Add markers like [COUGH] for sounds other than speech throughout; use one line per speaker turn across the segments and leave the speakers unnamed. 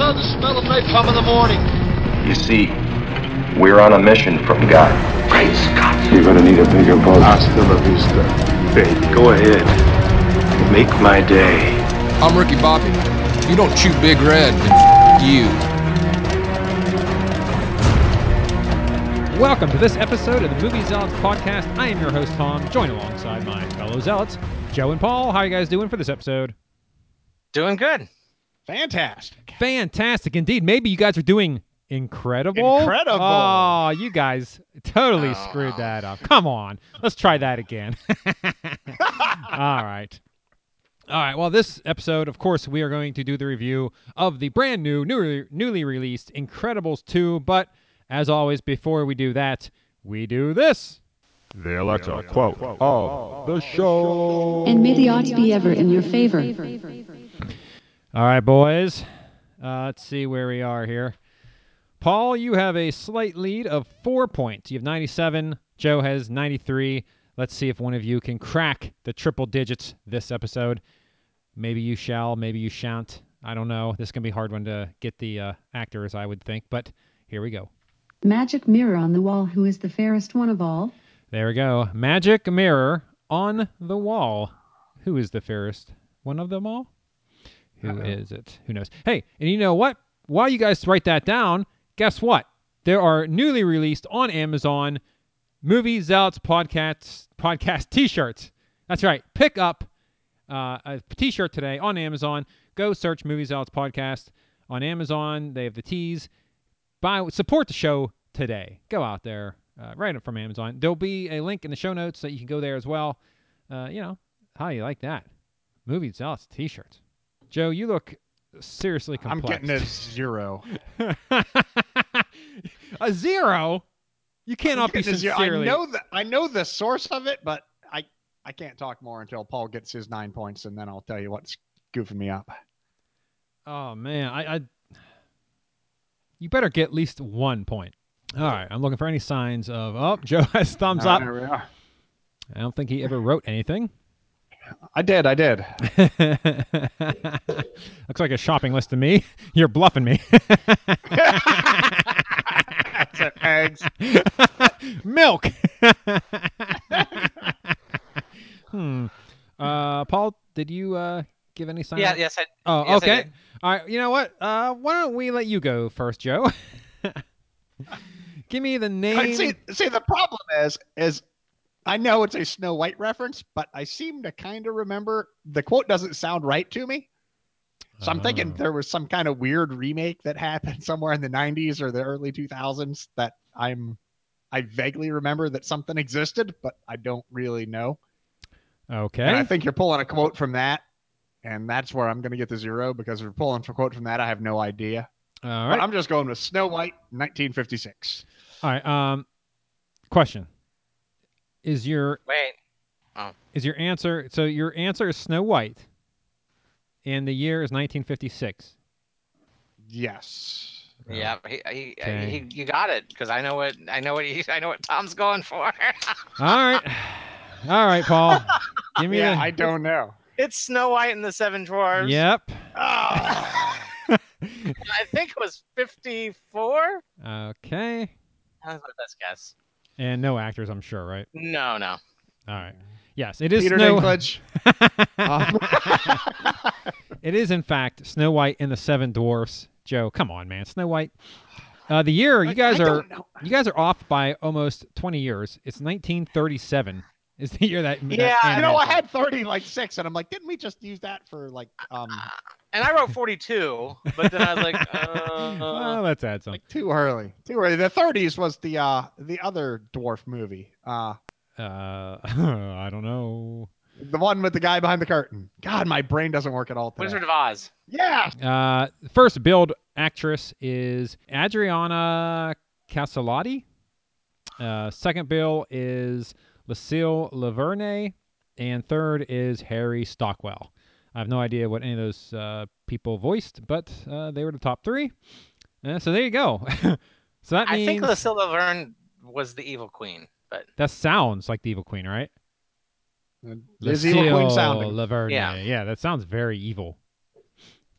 love the smell of napalm in the morning.
You see, we're on a mission from God.
Great Scott!
You're gonna need a bigger boat.
Hasta la vista, baby. Go ahead. Make my day.
I'm Ricky Bobby. If you don't chew Big Red, then f- you.
Welcome to this episode of the Movie Zealots podcast. I am your host, Tom, joined alongside my fellow zealots, Joe and Paul. How are you guys doing for this episode?
Doing good.
Fantastic.
Fantastic indeed. Maybe you guys are doing incredible.
Incredible.
Oh, you guys totally
Oh.
screwed that up. Come on. Let's try that again. [LAUGHS] All right. All right. Well, this episode, of course, we are going to do the review of the brand new, newly, newly released Incredibles 2. But as always, before we do that, we do this.
The Alexa quote of the show.
And may the odds be ever in your favor.
All right, boys. Uh, let's see where we are here. Paul, you have a slight lead of four points. You have 97. Joe has 93. Let's see if one of you can crack the triple digits this episode. Maybe you shall, maybe you shan't. I don't know. This is going to be a hard one to get the uh, actors, I would think, but here we go.
Magic mirror on the wall, who is the fairest one of all?
There we go. Magic mirror on the wall. Who is the fairest one of them all? Who is it? Who knows? Hey, and you know what? While you guys write that down, guess what? There are newly released on Amazon Movie Zealots podcast podcast T-shirts. That's right. Pick up uh, a T-shirt today on Amazon. Go search Movie Zealots podcast on Amazon. They have the tees. Buy support the show today. Go out there, uh, right up from Amazon. There'll be a link in the show notes that you can go there as well. Uh, you know, how you like that? Movie Zealots T-shirts. Joe, you look seriously complex.
I'm [LAUGHS] getting a zero.
a zero. You cannot be sincerely.
I know the I know the source of it, but I I can't talk more until Paul gets his nine points, and then I'll tell you what's goofing me up.
Oh man, I, I. You better get at least one point. All right, I'm looking for any signs of. Oh, [LAUGHS] Joe has thumbs
Ah,
up.
are.
I don't think he ever wrote anything.
I did. I did. [LAUGHS]
Looks like a shopping list to me. [LAUGHS] You're bluffing me.
Eggs. [LAUGHS]
Milk. hmm. Uh, Paul, did you uh, give any sign?
Yeah, yes, I.
Oh,
yes, I
okay.
did.
All right. You know what? Uh, why don't we let you go first, Joe? Give me the name.
see, see, the problem is, is I know it's a Snow White reference, but I seem to kind of remember the quote doesn't sound right to me. So I'm thinking
Oh.
there was some kind of weird remake that [LAUGHS] happened somewhere in the 90s or the early 2000s that I'm I vaguely remember that something existed, but I don't really know.
Okay.
And I think you're pulling a quote from that, and that's where I'm going to get the zero because if you're pulling a quote from that, I have no idea.
All right. But.
I'm just going with Snow White, 1956.
All right. Um, question: Is your
Wait. Oh.
is your answer? So your answer is Snow White, and the year is 1956.
Yes.
Yeah, he, he,
Okay.
he, you got it because I know what I know what he, [LAUGHS] I know what Tom's going for. [LAUGHS]
All right. All right, Paul. Give me
Yeah,
the.
I don't know.
it's Snow White and the Seven Dwarfs.
Yep.
Ah. [LAUGHS]
I think it was fifty-four.
Okay.
That's my best guess.
And no actors, I'm sure, right?
No, no.
All right. Yes, it is
Peter
Snow.
Dinklage. Um, [LAUGHS]
It is, in fact, Snow White and the Seven Dwarfs. Joe, come on, man. Snow White. Uh, the year you guys
I
are you guys are off by almost 20 years. It's 1937 is the year that. that
Yeah,
you know, I had 30 like six, and I'm like, didn't we just use that for like um [LAUGHS]
And I wrote forty-two, but then I was like, [LAUGHS]
Well,
uh,
let's add something.
like too early? Too early. The 30s was the uh the other dwarf movie. Uh
Uh, [LAUGHS] I don't know.
the one with the guy behind the curtain. God, my brain doesn't work at all today.
Wizard of Oz.
Yeah.
Uh, first build actress is Adriana Caselotti. Uh, second bill is Lucille La Verne, and third is Harry Stockwell. I have no idea what any of those uh, people voiced, but uh, they were the top three. Uh, so there you go. [LAUGHS] so that
I
means
think Lucille La Verne was the evil queen, but
that sounds like the evil queen, right?
Is evil queen sounding?
La Verne.
Yeah.
yeah, that sounds very evil.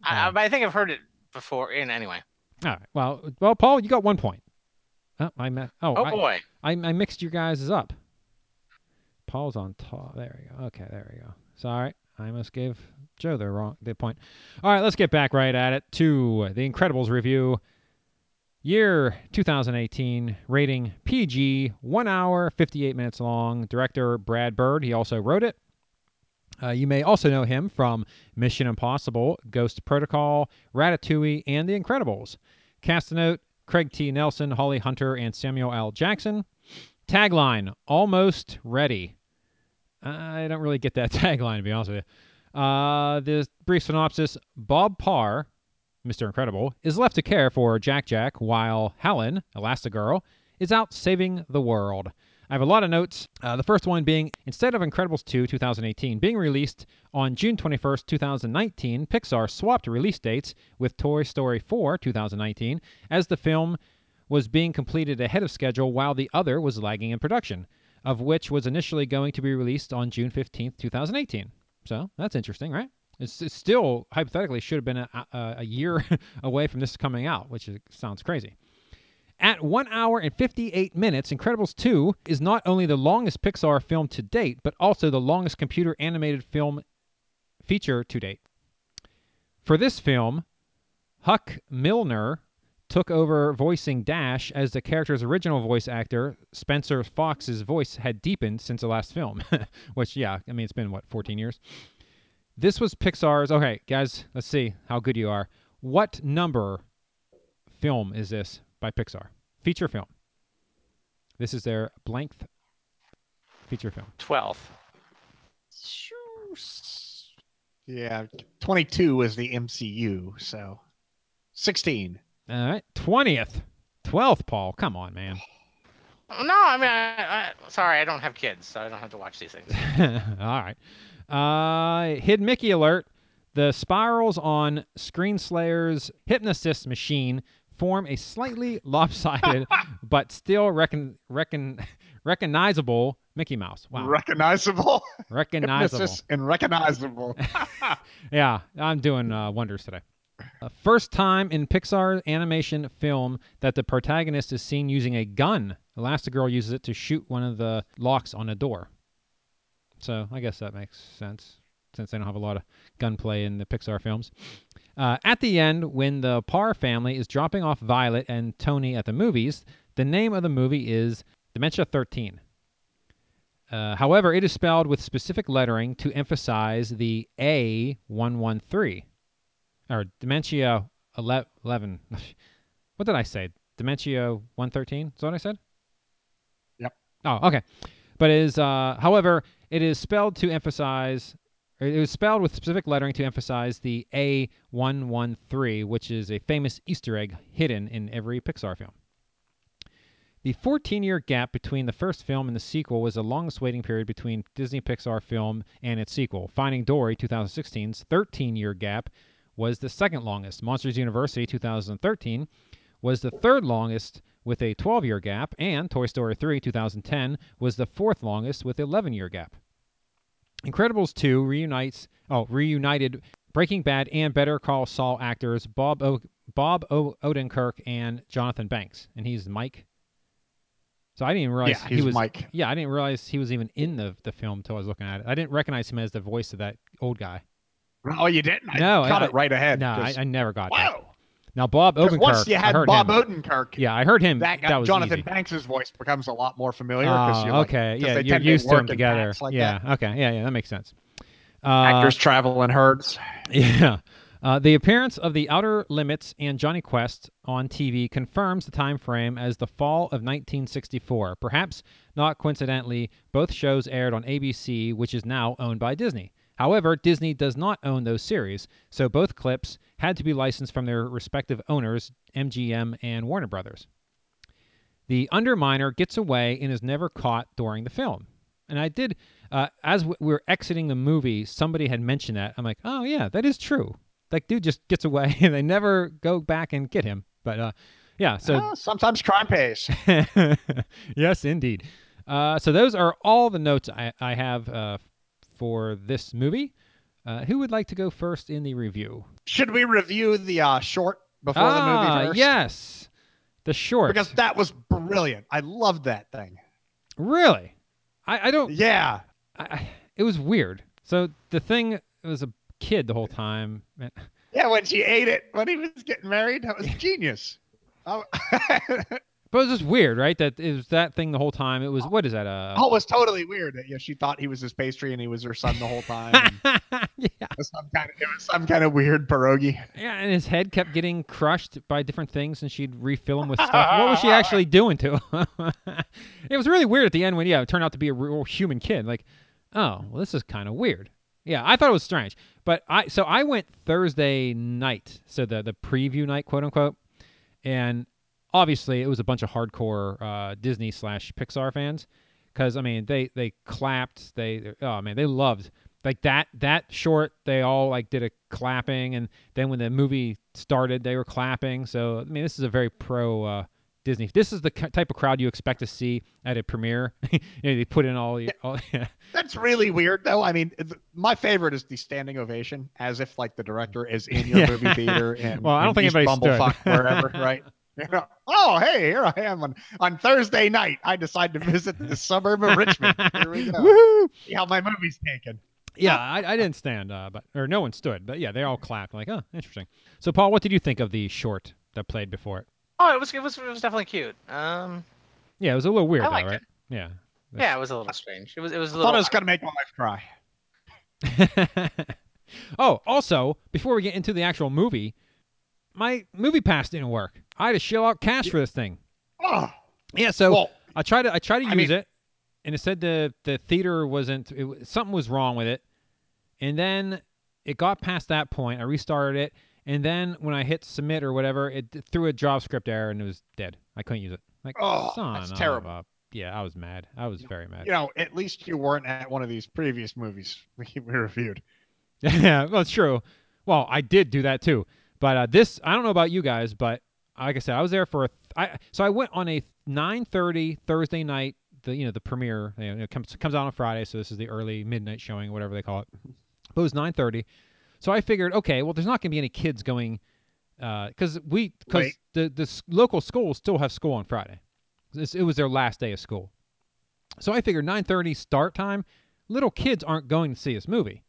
I, I, but I think I've heard it before. In anyway,
All right. Well, well, Paul, you got one point. Oh, I met. Oh,
oh
I,
boy,
I, I mixed your guys up. Paul's on top. There we go. Okay, there we go. Sorry, I must give Joe the wrong the point. All right, let's get back right at it to the Incredibles review. Year 2018, rating PG, one hour, 58 minutes long. Director Brad Bird, he also wrote it. Uh, you may also know him from Mission Impossible, Ghost Protocol, Ratatouille, and The Incredibles. Cast note Craig T. Nelson, Holly Hunter, and Samuel L. Jackson. Tagline Almost Ready. I don't really get that [LAUGHS] tagline, to be honest with you. Uh, the brief synopsis Bob Parr, Mr. Incredible, is left to care for Jack Jack while Helen, Elastigirl, is out saving the world. I have a lot of notes. Uh, the first one being instead of Incredibles 2 2018 being released on June 21st, 2019, Pixar swapped release dates with Toy Story 4 2019 as the film was being completed ahead of schedule while the other was lagging in production, of which was initially going to be released on June 15th, 2018. So that's interesting, right? It's, it still hypothetically should have been a, a, a year [LAUGHS] away from this coming out, which is, sounds crazy. At 1 hour and 58 minutes, Incredibles 2 is not only the longest Pixar film to date, but also the longest computer animated film feature to date. For this film, Huck Milner took over voicing Dash as the character's original voice actor, Spencer Fox's voice had deepened since the last film, [LAUGHS] which, yeah, I mean, it's been, what, 14 years? This was Pixar's. Okay, guys, let's see how good you are. What number film is this by Pixar? Feature film. This is their blank feature film.
twelfth.
Yeah, 22 is the MCU, so 16.
All right, twentieth, twelfth. Paul, come on, man. [SIGHS]
No, I mean, I, I, sorry, I don't have kids, so I don't have to watch these things. [LAUGHS]
All right. Uh, Hid Mickey alert. The spirals on Screenslaver's Hypnosis machine form a slightly [LAUGHS] lopsided but still recon, recon, [LAUGHS] recognizable Mickey Mouse. Wow.
Recognizable.
recognizable.
Hypnosis and recognizable.
yeah, I'm doing uh, wonders today. First time in Pixar animation film that the protagonist is seen using a gun. Elastigirl uses it to shoot one of the locks on a door. So I guess that makes sense since they don't have a lot of gunplay in the Pixar films. Uh, at the end, when the Parr family is dropping off Violet and Tony at the movies, the name of the movie is Dementia 13. Uh, however, it is spelled with specific lettering to emphasize the A113 or Dementia 11. [LAUGHS] what did I say? Dementia 113? Is that what I said?
Yep.
Oh, okay. But it is, uh, however, it is spelled to emphasize, it was spelled with specific lettering to emphasize the A113, which is a famous Easter egg hidden in every Pixar film. The 14 year gap between the first film and the sequel was the longest waiting period between Disney Pixar film and its sequel. Finding Dory 2016's 13 year gap was the second longest. Monsters University 2013 was the third longest with a 12 year gap, and Toy Story 3 2010 was the fourth longest with 11 year gap. Incredibles 2 reunites oh reunited Breaking Bad and Better Call Saul actors Bob o- Bob o- Odenkirk and Jonathan Banks, and he's Mike. So I didn't even realize
Yeah,
he was
Mike.
Yeah, I didn't realize he was even in the the film until I was looking at it. I didn't recognize him as the voice of that old guy.
Oh, you didn't? I
No,
caught
I-
it right ahead.
No, I, I never got that.
wow.
Now Bob Odenkirk.
once you had Bob
him.
Odenkirk,
Yeah, I heard him.
that guy,
that was
Jonathan
easy.
Banks' voice becomes a lot more familiar. 'cause
Oh,
you're like-
okay. yeah, you're used to them together.
like
yeah.
that.
Okay. Yeah. Yeah. That makes sense. Uh,
Actors travel in herds.
Yeah. Uh, the appearance of the Outer Limits and Jonny Quest on TV confirms the time frame as the fall of 1964. Perhaps not coincidentally, both shows aired on ABC, which is now owned by Disney. However, Disney does not own those series, so both clips had to be licensed from their respective owners, MGM and Warner Brothers. The Underminer gets away and is never caught during the film. And I did, uh, as we were exiting the movie, somebody had mentioned that. I'm like, oh yeah, that is true. That dude just gets away [LAUGHS] and they never go back and get him. But uh, yeah, so
Ah, sometimes crime pays. [LAUGHS]
yes, indeed. Uh, so those are all the notes I, I have uh, for this movie. Uh, who would like to go first in the review?
Should we review the uh, short before
ah,
the movie first?
yes, the short.
Because that was brilliant. I loved that thing.
really, I, I don't.
Yeah.
I, I, it was weird. So the thing was a kid the whole time.
Yeah, when she ate it when he was getting married, that was [LAUGHS] genius. Oh, [LAUGHS]
But it was just weird, right? That it was that thing the whole time. It was what is that? Uh,
oh, it was totally weird. know, she thought he was his pastry and he was her son the whole time. [LAUGHS]
yeah,
it was some kind of, it was some kind of weird pierogi.
yeah, and his head kept getting crushed by different things, and she'd refill him with [LAUGHS] stuff. what was she actually doing to him? [LAUGHS] it was really weird at the end when yeah, it turned out to be a real human kid. Like, oh, well, this is kind of weird. Yeah, I thought it was strange, but I so I went Thursday night, so the the preview night, quote unquote, and obviously it was a bunch of hardcore uh, Disney slash Pixar fans because I mean they they clapped they oh man they loved like that that short they all like did a clapping and then when the movie started they were clapping so I mean this is a very pro uh, Disney this is the type of crowd you expect to see at a premiere [LAUGHS] you know they put in all, the all yeah.
That's really weird, though. I mean, th- my favorite is the standing ovation, as if like the director is in your [LAUGHS]
Yeah.
movie theater. [LAUGHS] And
Well, I don't think
East
anybody.
Bumblefuck, wherever, right? You know, oh, hey, here I am on, on Thursday night. I decide to visit the suburb of Richmond. Here we go. [LAUGHS]
Woohoo!
See how my movie's taken.
Yeah, I, I didn't stand, uh, but or no one stood, but yeah, they all clapped. Like, oh, interesting. So, Paul, what did you think of the short that played before it?
Oh, it was it was it was definitely cute. Um,
Yeah, it was a little weird,
I
though, right?
it.
Yeah.
yeah, it was a little strange. It was it was a
I
little.
thought it was going to make my wife cry. [LAUGHS]
oh, also, before we get into the actual movie, my MoviePass didn't work. I had to shell out cash for this thing.
Oh,
Yeah, so
well,
I tried to I tried to
I
use
mean-
it, and it said the the theater wasn't it, something was wrong with it, and then it got past that point. I restarted it, and then when I hit submit or whatever, it threw a JavaScript error and it was dead. I couldn't use it. Like,
Oh,
son
that's terrible.
yeah, I was mad. I was very mad.
you know, at least you weren't at one of these previous movies we, [LAUGHS] we reviewed. [LAUGHS]
Yeah, well, it's true. Well, I did do that too. But uh, this, I don't know about you guys, but like I said, I was there for a. Th- I, so I went on a 9:30 Thursday night. The you know the premiere you know, it comes comes out on Friday, so this is the early midnight showing, whatever they call it. But it was 9:30, so I figured, okay, well, there's not going to be any kids going uh, because we because the the local schools still have school on Friday. This, it was their last day of school, so I figured 9:30 start time. Little kids aren't going to see this movie.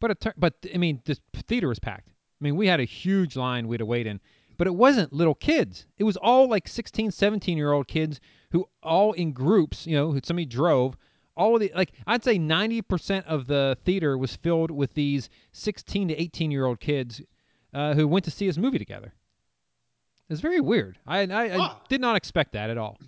But it, but I mean, the theater was packed. I mean, we had a huge line we had to wait in, but it wasn't little kids. It was all like 16, 17 year old kids who all in groups, you know, who somebody drove. All of the like, I'd say 90% of the theater was filled with these 16 to 18 year old kids uh, who went to see this movie together. It's very weird. I I, I did not expect that at all.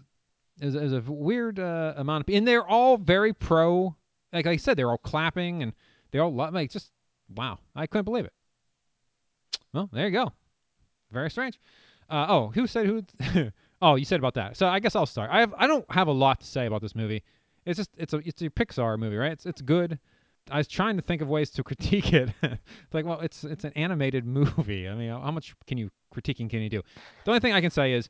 It was, it was a weird uh, amount of, people. and they're all very pro. Like I said, they're all clapping and they all love like just wow. I couldn't believe it. Well, there you go. Very strange. Uh, oh, who said who? [LAUGHS] oh, you said about that. So I guess I'll start. I have I don't have a lot to say about this movie. It's just it's a it's a Pixar movie, right? It's it's good. I was trying to think of ways to [LAUGHS] critique it. [LAUGHS] Like, well, it's it's an animated movie. I mean, how much can you critiquing can you do? The only thing I can say is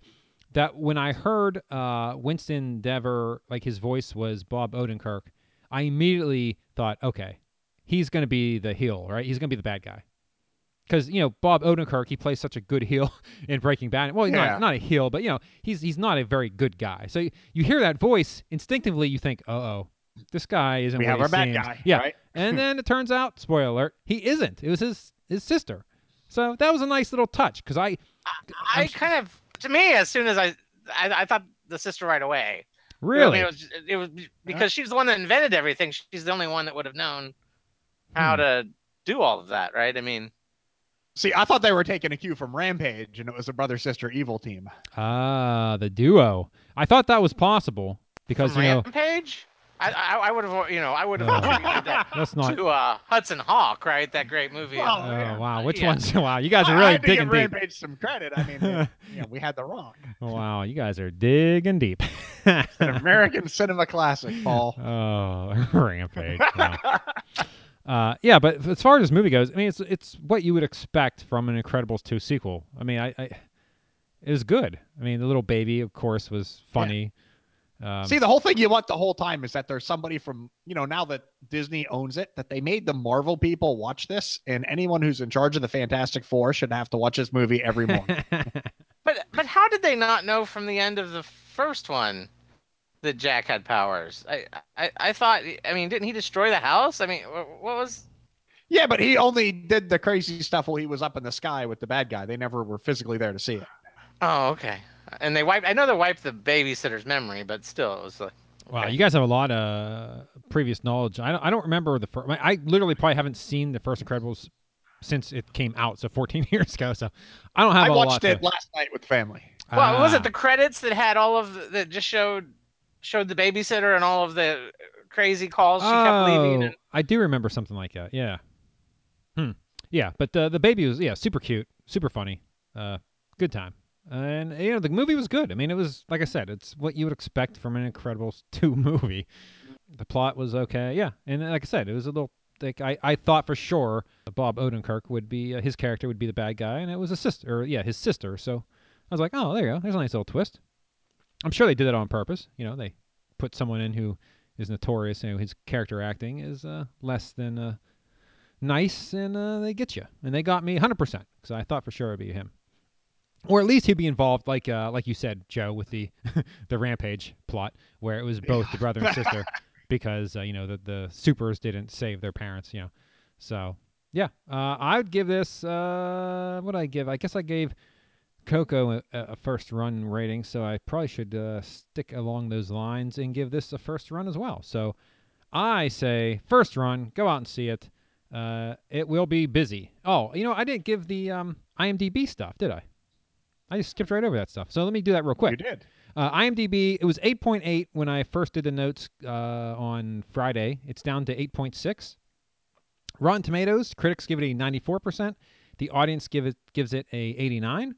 that when I heard uh, Winston Deavor, like his voice was Bob Odenkirk, I immediately thought, okay, he's going to be the heel, right? He's going to be the bad guy. Because you know Bob Odenkirk, he plays such a good heel [LAUGHS] in Breaking Bad. Well,
Yeah.
not not a heel, but you know he's he's not a very good guy. So you, you hear that voice instinctively, you think, uh oh, this guy isn't.
We
what
have
he
our bad guy,
Yeah,
right?
and then it turns out, spoiler alert, he isn't. It was his his sister. So that was a nice little touch because I
I
I'm-
kind of, to me, as soon as I, I, I thought the sister right away. You know, I
really
mean, it was, it was because she's the one that invented everything. She's the only one that would have known how
Hmm.
to do all of that, right? I mean,
See, I thought they were taking a cue from Rampage, and it was a brother sister evil team.
ah the duo. I thought that was possible because
from
you know
Rampage, I, I, I would have, you know, I would have
No.
attributed that
that's not.
to uh, Hudson Hawk, right? That great movie.
Well,
Oh
yeah.
wow, which
Yeah.
one's [LAUGHS] wow? You guys are
I- I
really
had to
digging
give
deep.
Rampage some credit. I mean, uh, [LAUGHS] you know, we had the wrong.
Wow, you guys are digging deep.
An American [LAUGHS] cinema classic, Paul.
oh, rampage. Wow. Uh, yeah, but as far as this movie goes, I mean, it's it's what you would expect from an Incredibles two sequel. I mean, I, I it was good. I mean, the little baby, of course, was funny. Um,
See, the whole thing you want the whole time is that there's somebody from, you know, now that Disney owns it, that they made the Marvel people watch this, and anyone who's in charge of the Fantastic Four should have to watch this movie every morning. [LAUGHS]
But but how did they not know from the end of the first one that Jack had powers? I I, I thought. I mean, didn't he destroy the house? I mean, what was?
yeah, but he only did the crazy stuff while he was up in the sky with the bad guy. They never were physically there to see it.
Oh, okay. And they wiped. I know they wiped the babysitter's memory, but still, it was like.
Wow, you guys have a lot of previous knowledge. I don't, I don't remember the first. I literally probably haven't seen the first Incredibles since it came out, so 14 [LAUGHS] years ago. So I don't have
I
a lot.
watched it
to-
last night with family.
Well, was
Ah.
it the credits that had all of the, that just showed showed the babysitter and all of the crazy calls she kept leaving?
Oh,
And,
I do remember something like that. Yeah. Hmm. Yeah, but the the baby was yeah super cute, super funny, uh, good time, and you know the movie was good. I mean, it was like I said, it's what you would expect from an Incredibles [LAUGHS] two movie. The plot was okay, yeah, and like I said, it was a little. Like I, I thought for sure Bob Odenkirk would be uh, his character would be the bad guy, and it was a sister, or yeah, his sister. So I was like, oh, there you go. There's a nice little twist. I'm sure they did it on purpose. You know, they put someone in who is notorious. You know, his character acting is uh, less than uh, nice, and uh, they get you. And they got me 100 percent because I thought for sure it'd be him, or at least he'd be involved, like uh, like you said, Joe, with the [LAUGHS] the rampage plot where it was both the brother and sister [LAUGHS] because uh, you know the the supers didn't save their parents. You know, so yeah, uh, I would give this. Uh, what I give? I guess I gave. Coco a, a first run rating, so I probably should uh, stick along those lines and give this a first run as well. So I say first run, go out and see it. Uh, it will be busy. Oh, you know, I didn't give the um, IMDb stuff, did I? I just skipped right over that stuff. So let me do that real quick.
You did.
Uh, IMDb, it was 8.8 when I first did the notes uh, on Friday. It's down to 8.6. Rotten Tomatoes, critics give it a 94%. The audience give it gives it a 89.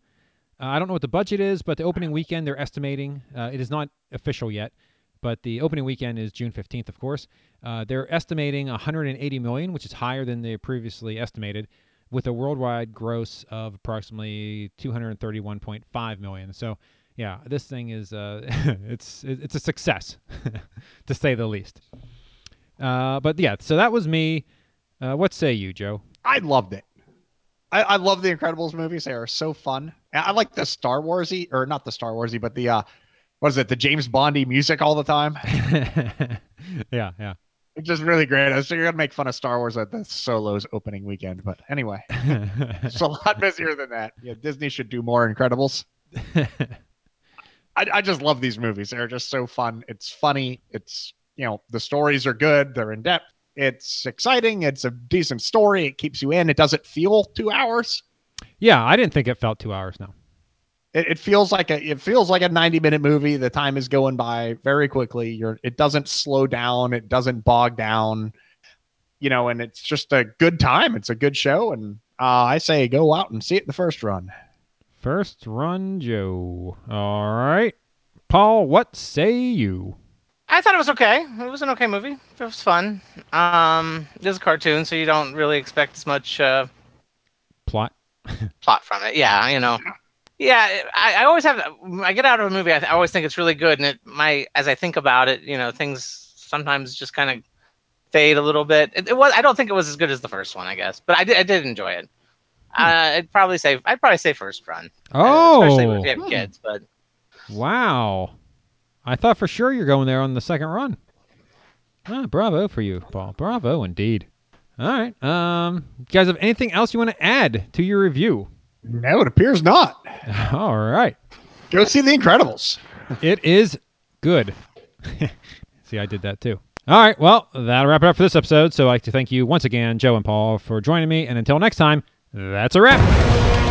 Uh, I don't know what the budget is, but the opening weekend they're estimating uh, it is not official yet, but the opening weekend is June 15th, of course. Uh, they're estimating 180 million, which is higher than they previously estimated, with a worldwide gross of approximately 231.5 million. So, yeah, this thing is uh, [LAUGHS] it's it's a success, [LAUGHS] to say the least. Uh, but yeah, so that was me. Uh, what say you, Joe?
I loved it. I, I love the Incredibles movies. They are so fun. I like the Star Warsy, or not the Star Warsy, but the uh, what is it? The James Bondy music all the time. [LAUGHS]
yeah, yeah.
It's just really great. I was you're gonna make fun of Star Wars at the Solos opening weekend, but anyway, [LAUGHS] it's a lot busier than that. Yeah, Disney should do more Incredibles. [LAUGHS] I, I just love these movies. They're just so fun. It's funny. It's you know the stories are good. They're in depth. It's exciting. It's a decent story. It keeps you in. It doesn't feel two hours.
yeah, I didn't think it felt two hours now.
It, it feels like a it feels like a 90 minute movie. The time is going by very quickly. You're it doesn't slow down. It doesn't bog down. You know, and it's just a good time. It's a good show, and uh, I say go out and see it the first run.
First run, Joe. All right. Paul, what say you?
I thought it was okay. It was an okay movie. It was fun. Um, it is a cartoon, so you don't really expect as much uh,
Plot. [LAUGHS]
plot from it. Yeah, you know. Yeah, I, I always have. I get out of a movie. I, th- I always think it's really good, and it my as I think about it, you know, things sometimes just kind of fade a little bit. It, it was. I don't think it was as good as the first one, I guess, but I did. I did enjoy it. Uh, I'd probably say. I'd probably say first run.
Oh,
especially if you have kids. But
wow. I thought for sure you're going there on the second run. Ah, bravo for you, Paul. Bravo indeed. All right. Um, you guys have anything else you want to add to your review?
No, it appears not. [LAUGHS]
All right.
Go see The Incredibles.
It is good. [LAUGHS] See, I did that too. All right. Well, that'll wrap it up for this episode. So I'd like to thank you once again, Joe and Paul, for joining me. And until next time, that's a wrap.